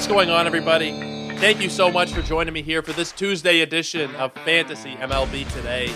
What's going on, everybody? Thank you so much for joining me here for this Tuesday edition of Fantasy MLB Today.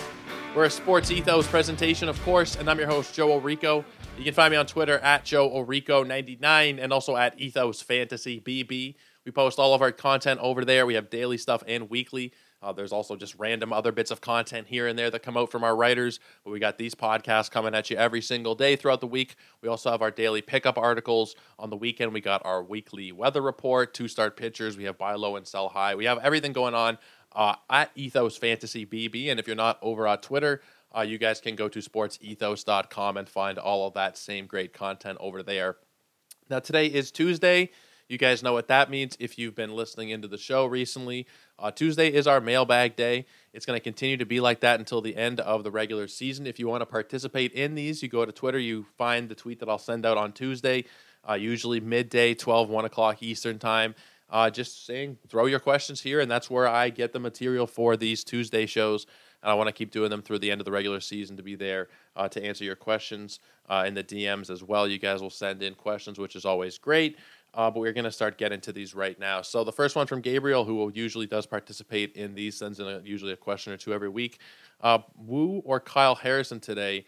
We're a sports ethos presentation, of course, and I'm your host, Joe Orrico. You can find me on Twitter at Joe Orrico99 and also at Ethos Fantasy BB. We post all of our content over there. We have daily stuff and weekly. Uh, there's also just random other bits of content here and there that come out from our writers. But we got these podcasts coming at you every single day throughout the week. We also have our daily pickup articles. On the weekend, we got our weekly weather report, two start pitchers. We have buy low and sell high. We have everything going on uh, at Ethos Fantasy BB. And if you're not over on Twitter, uh, you guys can go to sportsethos.com and find all of that same great content over there. Now, today is Tuesday. You guys know what that means if you've been listening into the show recently. Uh, Tuesday is our mailbag day. It's going to continue to be like that until the end of the regular season. If you want to participate in these, you go to Twitter, you find the tweet that I'll send out on Tuesday, uh, usually midday, 12, 1 o'clock Eastern time. Uh, just saying, throw your questions here, and that's where I get the material for these Tuesday shows. And I want to keep doing them through the end of the regular season to be there uh, to answer your questions uh, in the DMs as well. You guys will send in questions, which is always great uh, but we're going to start getting to these right now. So the first one from Gabriel, who usually does participate in these, sends in a, usually a question or two every week. Uh, Woo or Kyle Harrison today?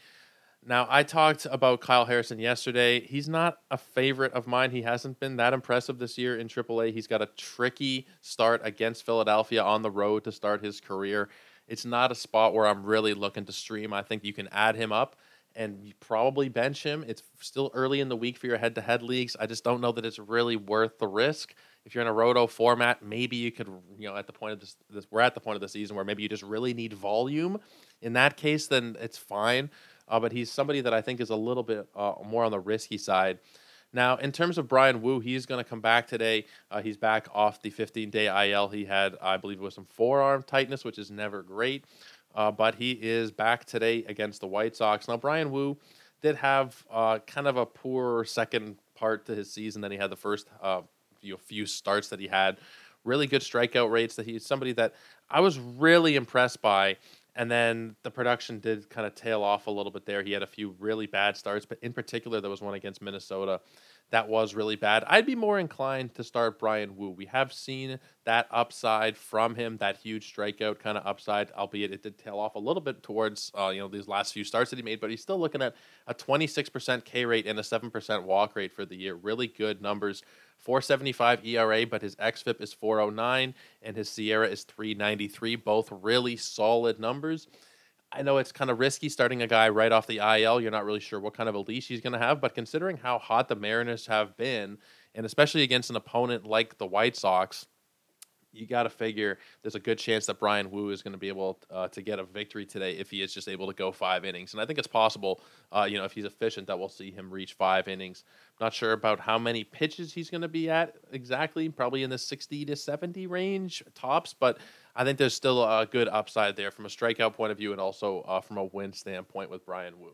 Now I talked about Kyle Harrison yesterday. He's not a favorite of mine. He hasn't been that impressive this year in AAA. He's got a tricky start against Philadelphia on the road to start his career. It's not a spot where I'm really looking to stream. I think you can add him up and you probably bench him. It's still early in the week for your head to head leagues. I just don't know that it's really worth the risk. If you're in a roto format, maybe you could, you know, at the point of this, this we're at the point of the season where maybe you just really need volume. In that case, then it's fine. Uh, but he's somebody that I think is a little bit uh, more on the risky side. Now, in terms of Brian Woo, he's going to come back today. Uh, he's back off the 15 day IL he had, I believe it was some forearm tightness, which is never great uh, but he is back today against the White Sox. Now, Brian Woo did have uh, kind of a poor second part to his season than he had the first uh, few starts that he had. Really good strikeout rates. That he's somebody that I was really impressed by. And then the production did kind of tail off a little bit there. He had a few really bad starts, but in particular, there was one against Minnesota that was really bad. I'd be more inclined to start Brian Woo. We have seen that upside from him, that huge strikeout kind of upside, albeit it did tail off a little bit towards uh, you know these last few starts that he made, but he's still looking at a 26% K rate and a 7% walk rate for the year. Really good numbers. 475 ERA, but his xFIP is 409 and his SIERA is 393. Both really solid numbers. I know it's kind of risky starting a guy right off the IL. You're not really sure what kind of a leash he's going to have, but considering how hot the Mariners have been, and especially against an opponent like the White Sox, you got to figure there's a good chance that Brian Woo is going to be able uh, to get a victory today if he is just able to go five innings. And I think it's possible, uh, you know, if he's efficient, that we'll see him reach five innings. Not sure about how many pitches he's going to be at exactly, probably in the 60 to 70 range tops, but I think there's still a good upside there from a strikeout point of view and also uh, from a win standpoint with Brian Woo.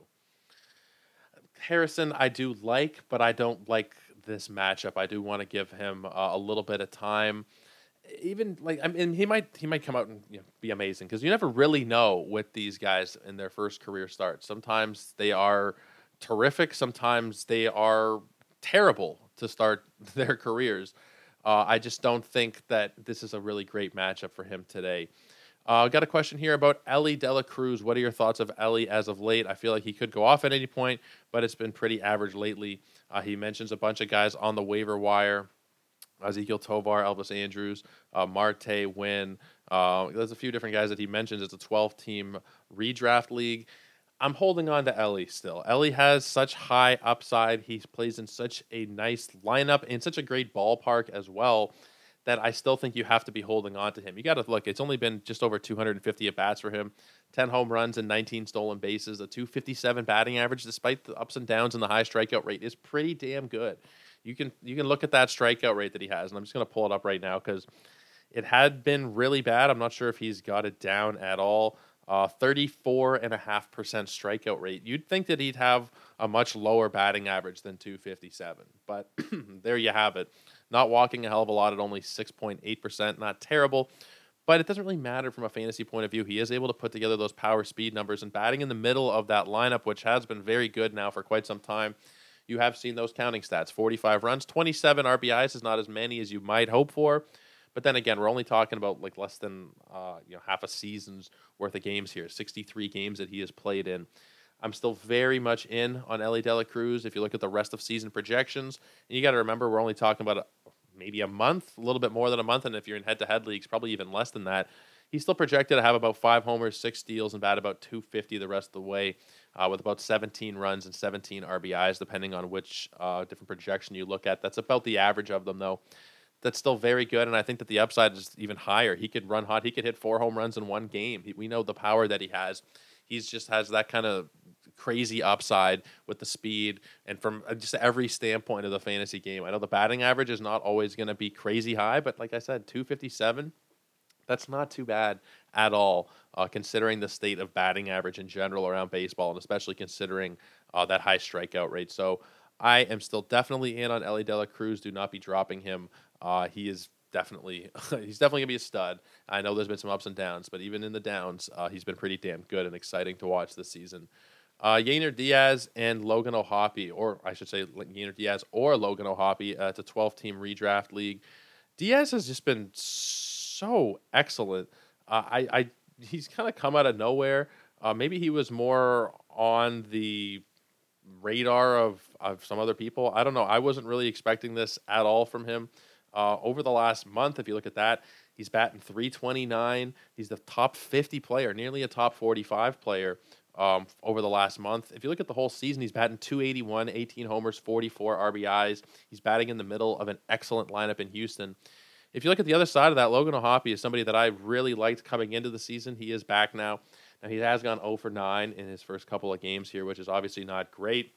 Harrison, I do like, but I don't like this matchup. I do want to give him uh, a little bit of time. Even like I mean, he might he might come out and you know, be amazing because you never really know with these guys in their first career start. Sometimes they are terrific. Sometimes they are terrible to start their careers. Uh, I just don't think that this is a really great matchup for him today. I uh, got a question here about Elly De La Cruz. What are your thoughts of Elly as of late? I feel like he could go off at any point, but it's been pretty average lately. Uh, he mentions a bunch of guys on the waiver wire. Ezequiel Tovar, Elvis Andrus, uh, Marte, Winn. Uh, there's a few different guys that he mentions. It's a 12 team redraft league. I'm holding on to Elly still. Elly has such high upside. He plays in such a nice lineup in such a great ballpark as well that I still think you have to be holding on to him. You got to look, it's only been just over 250 at bats for him 10 home runs and 19 stolen bases. A 257 batting average, despite the ups and downs and the high strikeout rate, is pretty damn good. You can you can look at that strikeout rate that he has, and I'm just going to pull it up right now because it had been really bad. I'm not sure if he's got it down at all. Uh, 34.5% strikeout rate. You'd think that he'd have a much lower batting average than 257, but there you have it. Not walking a hell of a lot at only 6.8%. Not terrible, but it doesn't really matter from a fantasy point of view. He is able to put together those power speed numbers and batting in the middle of that lineup, which has been very good now for quite some time. You have seen those counting stats 45 runs, 27 RBIs is not as many as you might hope for. But then again, we're only talking about like less than uh, you know half a season's worth of games here. 63 games that he has played in. I'm still very much in on Elly De La Cruz. If you look at the rest of season projections, and you got to remember we're only talking about a, maybe a month, a little bit more than a month, and if you're in head-to-head leagues, probably even less than that. He's still projected to have about five homers, six steals, and bat about 250 the rest of the way, uh, with about 17 runs and 17 RBIs, depending on which uh, different projection you look at. That's about the average of them, though that's still very good, and I think that the upside is even higher. He could run hot. He could hit four home runs in one game. He, we know the power that he has. He's just has that kind of crazy upside with the speed and from uh, just every standpoint of the fantasy game. I know the batting average is not always going to be crazy high, but like I said, 257, that's not too bad at all, uh, considering the state of batting average in general around baseball, and especially considering uh, that high strikeout rate. So I am still definitely in on Elly De La Cruz. Do not be dropping him uh, he is definitely he's definitely gonna be a stud. I know there's been some ups and downs, but even in the downs, uh, he's been pretty damn good and exciting to watch this season. Uh, Yainer Diaz and Logan O'Hoppe, or I should say Yainer Diaz or Logan O'Hoppe. Uh, it's a 12 team redraft league. Diaz has just been so excellent. Uh, I, I he's kind of come out of nowhere. Uh, maybe he was more on the radar of, of some other people. I don't know. I wasn't really expecting this at all from him. Uh, over the last month, if you look at that, he's batting 329. He's the top 50 player, nearly a top 45 player um, over the last month. If you look at the whole season, he's batting 281, 18 homers, 44 RBIs. He's batting in the middle of an excellent lineup in Houston. If you look at the other side of that, Logan O'Hoppe is somebody that I really liked coming into the season. He is back now. Now, he has gone 0 for 9 in his first couple of games here, which is obviously not great.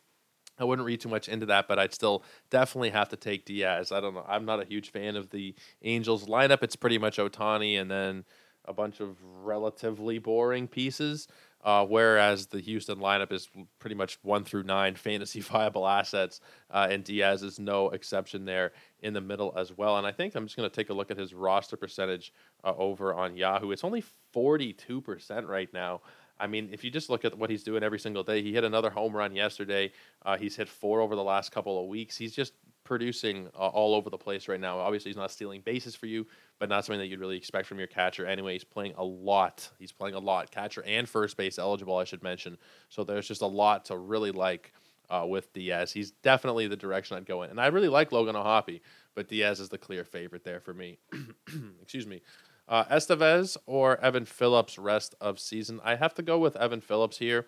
I wouldn't read too much into that, but I'd still definitely have to take Diaz. I don't know. I'm not a huge fan of the Angels lineup. It's pretty much Ohtani and then a bunch of relatively boring pieces. Uh, whereas the Houston lineup is pretty much one through nine fantasy viable assets, uh, and Diaz is no exception there in the middle as well. And I think I'm just going to take a look at his roster percentage uh, over on Yahoo. It's only 42% right now. I mean, if you just look at what he's doing every single day, he hit another home run yesterday. Uh, he's hit four over the last couple of weeks. He's just producing uh, all over the place right now. Obviously, he's not stealing bases for you, but not something that you'd really expect from your catcher anyway. He's playing a lot. He's playing a lot. Catcher and first base eligible, I should mention. So there's just a lot to really like uh, with Diaz. He's definitely the direction I'd go in. And I really like Logan O'Hoppe, but Diaz is the clear favorite there for me. Excuse me. Uh, Estevez or Evan Phillips rest of season. I have to go with Evan Phillips here.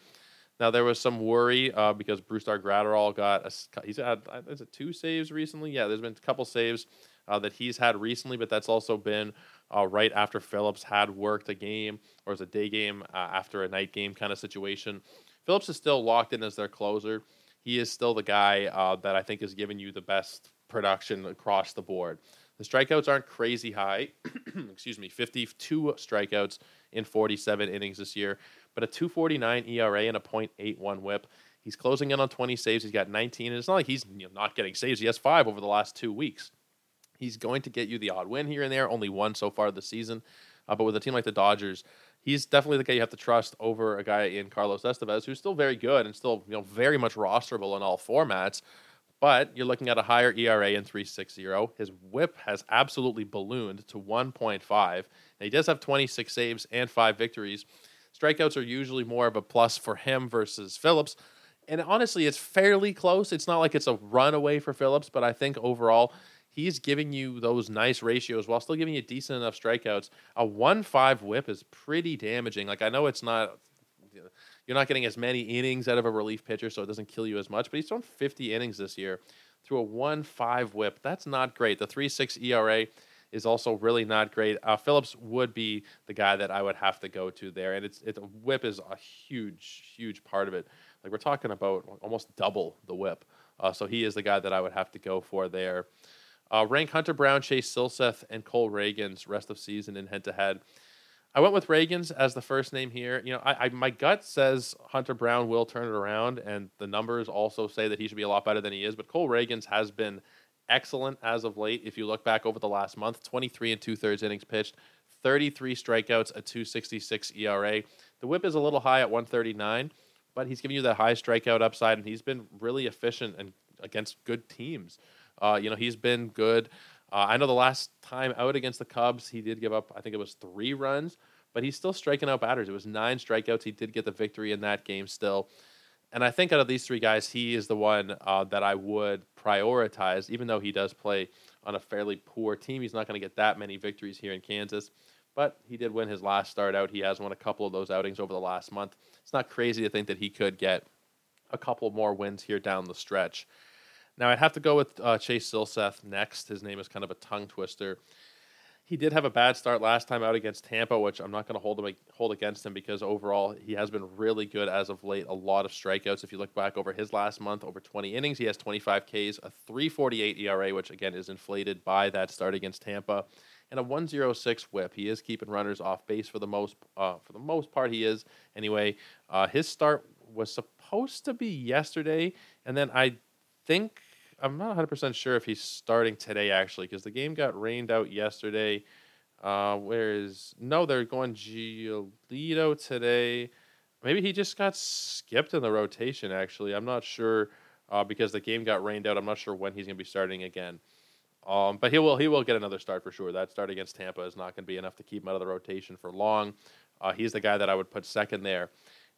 Now there was some worry uh, because Brusdar Graterol got a, he's had is it two saves recently? Yeah, there's been a couple saves uh, that he's had recently, but that's also been uh, right after Phillips had worked a game or as a day game uh, after a night game kind of situation. Phillips is still locked in as their closer. He is still the guy uh, that I think is giving you the best production across the board. The strikeouts aren't crazy high. Excuse me, 52 strikeouts in 47 innings this year, but a 249 ERA and a .81 whip. He's closing in on 20 saves. He's got 19, and it's not like he's you know, not getting saves. He has five over the last two weeks. He's going to get you the odd win here and there, only one so far this season. Uh, but with a team like the Dodgers, he's definitely the guy you have to trust over a guy in Carlos Estevez, who's still very good and still you know very much rosterable in all formats but you're looking at a higher ERA in 3.60. His whip has absolutely ballooned to 1.5. Now, he does have 26 saves and five victories. Strikeouts are usually more of a plus for him versus Phillips. And honestly, it's fairly close. It's not like it's a runaway for Phillips, but I think overall, he's giving you those nice ratios while still giving you decent enough strikeouts. A 1 5 whip is pretty damaging. Like, I know it's not you're not getting as many innings out of a relief pitcher, so it doesn't kill you as much. But he's thrown 50 innings this year through a 1 5 whip. That's not great. The 3 6 ERA is also really not great. Uh, Phillips would be the guy that I would have to go to there. And it's it, the whip is a huge, huge part of it. Like we're talking about almost double the whip. Uh, so he is the guy that I would have to go for there. Uh, rank Hunter Brown, Chase Silseth, and Cole Ragans rest of season in head to head. I went with Ragans as the first name here. You know, I, I, my gut says Hunter Brown will turn it around, and the numbers also say that he should be a lot better than he is. But Cole Ragans has been excellent as of late. If you look back over the last month, 23 and two thirds innings pitched, 33 strikeouts, a 266 ERA. The whip is a little high at 139, but he's giving you that high strikeout upside, and he's been really efficient and against good teams. Uh, you know, he's been good. Uh, I know the last time out against the Cubs, he did give up, I think it was three runs, but he's still striking out batters. It was nine strikeouts. He did get the victory in that game still. And I think out of these three guys, he is the one uh, that I would prioritize, even though he does play on a fairly poor team. He's not going to get that many victories here in Kansas, but he did win his last start out. He has won a couple of those outings over the last month. It's not crazy to think that he could get a couple more wins here down the stretch. Now, I'd have to go with uh, Chase Silseth next. His name is kind of a tongue twister. He did have a bad start last time out against Tampa, which I'm not going to hold him hold against him because overall he has been really good as of late. A lot of strikeouts. If you look back over his last month, over 20 innings, he has 25 Ks, a 3.48 ERA, which again is inflated by that start against Tampa, and a 1.06 WHIP. He is keeping runners off base for the most uh, for the most part. He is anyway. Uh, his start was supposed to be yesterday, and then I think I'm not 100 percent sure if he's starting today actually because the game got rained out yesterday. Uh, where is no? They're going Giolito today. Maybe he just got skipped in the rotation. Actually, I'm not sure uh, because the game got rained out. I'm not sure when he's going to be starting again. Um, but he will he will get another start for sure. That start against Tampa is not going to be enough to keep him out of the rotation for long. Uh, he's the guy that I would put second there.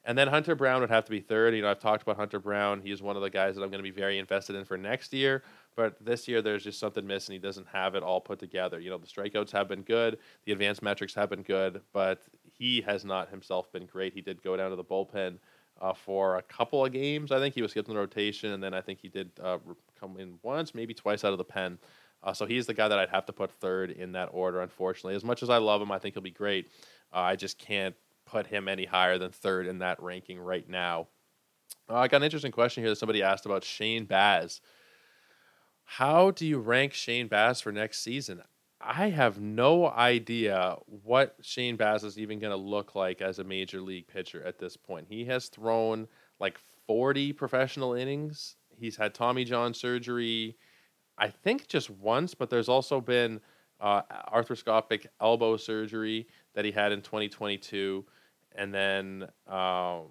And then Hunter Brown would have to be third. You know, I've talked about Hunter Brown. He's one of the guys that I'm going to be very invested in for next year. But this year, there's just something missing. He doesn't have it all put together. You know, the strikeouts have been good, the advanced metrics have been good, but he has not himself been great. He did go down to the bullpen uh, for a couple of games. I think he was skipped in the rotation, and then I think he did uh, come in once, maybe twice out of the pen. Uh, so he's the guy that I'd have to put third in that order, unfortunately. As much as I love him, I think he'll be great. Uh, I just can't put him any higher than third in that ranking right now. Uh, I got an interesting question here that somebody asked about Shane Baz. How do you rank Shane Baz for next season? I have no idea what Shane Baz is even going to look like as a major league pitcher at this point. He has thrown like 40 professional innings. He's had Tommy John surgery, I think just once, but there's also been uh, arthroscopic elbow surgery that he had in 2022 and then um,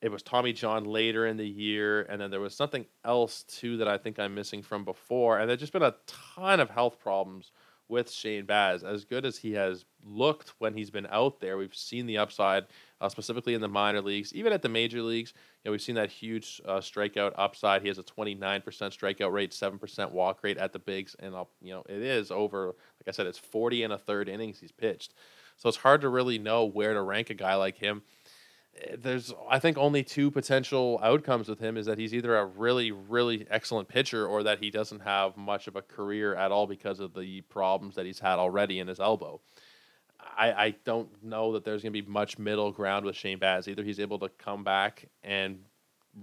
it was Tommy John later in the year, and then there was something else too that I think I'm missing from before, and there's just been a ton of health problems with Shane Baz. As good as he has looked when he's been out there, we've seen the upside, uh, specifically in the minor leagues, even at the major leagues. You know, we've seen that huge uh, strikeout upside. He has a 29% strikeout rate, 7% walk rate at the bigs, and uh, you know it is over. Like I said, it's 40 and a third innings he's pitched. So it's hard to really know where to rank a guy like him. Eh, there's, I think, only two potential outcomes with him is that he's either a really, really excellent pitcher or that he doesn't have much of a career at all because of the problems that he's had already in his elbow. I, I don't know that there's going to be much middle ground with Shane Baz. Either he's able to come back and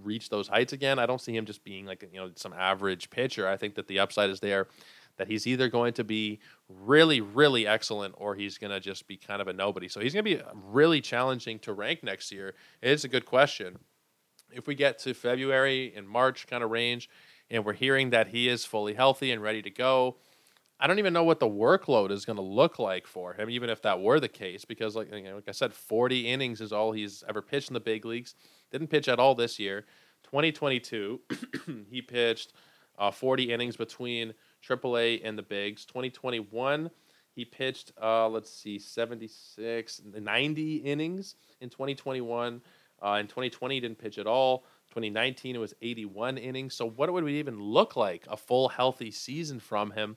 reach those heights again. I don't see him just being like you know some average pitcher. I think that the upside is there that he's either going to be really, really excellent or he's going to just be kind of a nobody. So he's going to be really challenging to rank next year. It is a good question. If we get to February and March kind of range and we're hearing that he is fully healthy and ready to go, I don't even know what the workload is going to look like for him, even if that were the case, because like, like I said, 40 innings is all he's ever pitched in the big leagues. Didn't pitch at all this year. 2022, he pitched uh, 40 innings between AAA and the bigs. 2021, he pitched, uh, let's see, 76, 90 innings in 2021. Uh, in 2020, he didn't pitch at all. 2019, it was 81 innings. So, what would it even look like a full healthy season from him?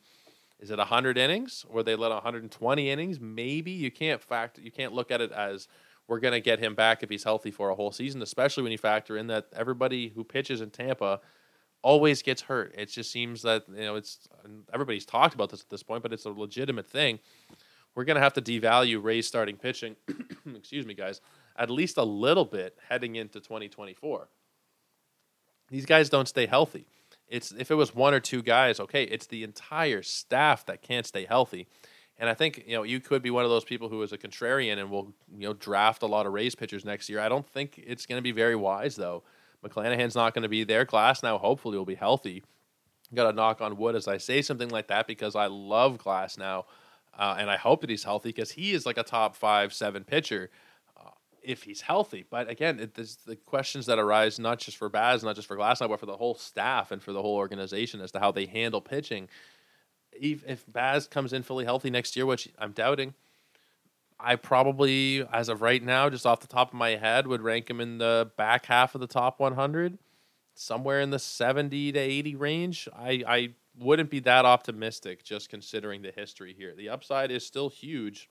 Is it 100 innings, or they let 120 innings? Maybe you can't factor. You can't look at it as we're going to get him back if he's healthy for a whole season, especially when you factor in that everybody who pitches in Tampa always gets hurt. It just seems that you know it's everybody's talked about this at this point, but it's a legitimate thing. We're gonna have to devalue Rays starting pitching. excuse me, guys, at least a little bit heading into 2024. These guys don't stay healthy. It's if it was one or two guys, okay. It's the entire staff that can't stay healthy. And I think you know you could be one of those people who is a contrarian and will you know draft a lot of Rays pitchers next year. I don't think it's going to be very wise though McClanahan's not going to be there. Glasnow hopefully will be healthy. Got to knock on wood as I say something like that because I love Glasnow, uh, and I hope that he's healthy because he is like a top five, seven pitcher. Uh, if he's healthy. But again, it, there's the questions that arise not just for Baz, not just for Glasnow, but for the whole staff and for the whole organization as to how they handle pitching. If, if Baz comes in fully healthy next year, which I'm doubting, I probably, as of right now, just off the top of my head, would rank him in the back half of the top 100, somewhere in the 70 to 80 range. I, I wouldn't be that optimistic just considering the history here. The upside is still huge,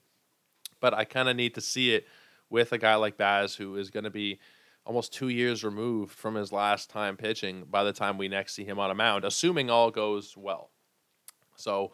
but I kind of need to see it with a guy like Baz, who is going to be almost two years removed from his last time pitching by the time we next see him on a mound, assuming all goes well. So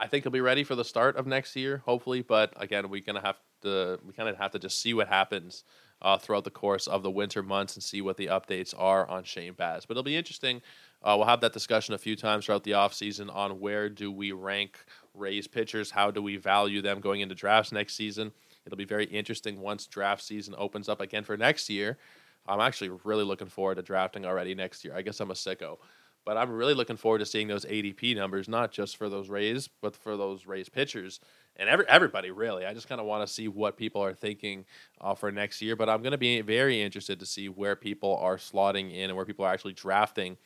I think he'll be ready for the start of next year, hopefully. But again, we're gonna have to we kind of have to just see what happens uh, throughout the course of the winter months and see what the updates are on Shane Baz. But it'll be interesting. Uh, we'll have that discussion a few times throughout the offseason on where do we rank Rays pitchers, how do we value them going into drafts next season. It'll be very interesting once draft season opens up again for next year. I'm actually really looking forward to drafting already next year. I guess I'm a sicko, but I'm really looking forward to seeing those ADP numbers, not just for those Rays, but for those Rays pitchers and every everybody really. I just kind of want to see what people are thinking uh, for next year. But I'm going to be very interested to see where people are slotting in and where people are actually drafting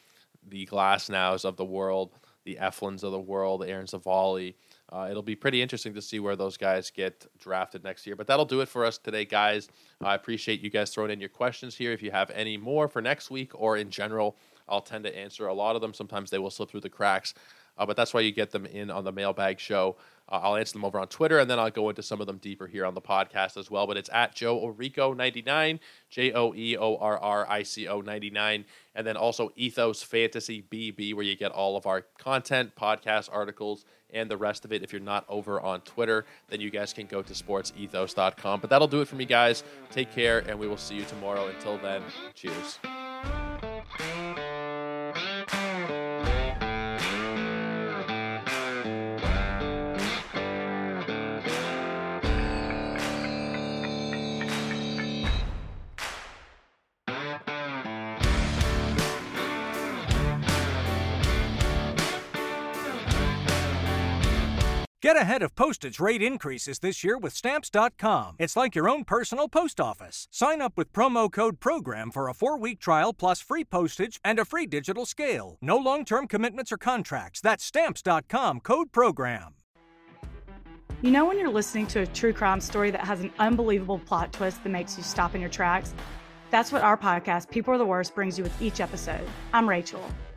the Glasnows of the world, the Eflins of the world, Aaron Civale, uh, it'll be pretty interesting to see where those guys get drafted next year. But that'll do it for us today, guys. I appreciate you guys throwing in your questions here. If you have any more for next week or in general, I'll tend to answer a lot of them. Sometimes they will slip through the cracks, uh, but that's why you get them in on the mailbag show. Uh, I'll answer them over on Twitter, and then I'll go into some of them deeper here on the podcast as well. But it's at Joe Orrico99, J O E O R R I C O 99, and then also Ethos Fantasy BB, where you get all of our content, podcast articles, and the rest of it. If you're not over on Twitter, then you guys can go to sportsethos.com. But that'll do it for me, guys. Take care, and we will see you tomorrow. Until then, cheers. Get ahead of postage rate increases this year with Stamps.com. It's like your own personal post office. Sign up with promo code PROGRAM for a four week trial plus free postage and a free digital scale. No long term commitments or contracts. That's Stamps.com code PROGRAM. You know, when you're listening to a true crime story that has an unbelievable plot twist that makes you stop in your tracks? That's what our podcast, People Are the Worst, brings you with each episode. I'm Rachel.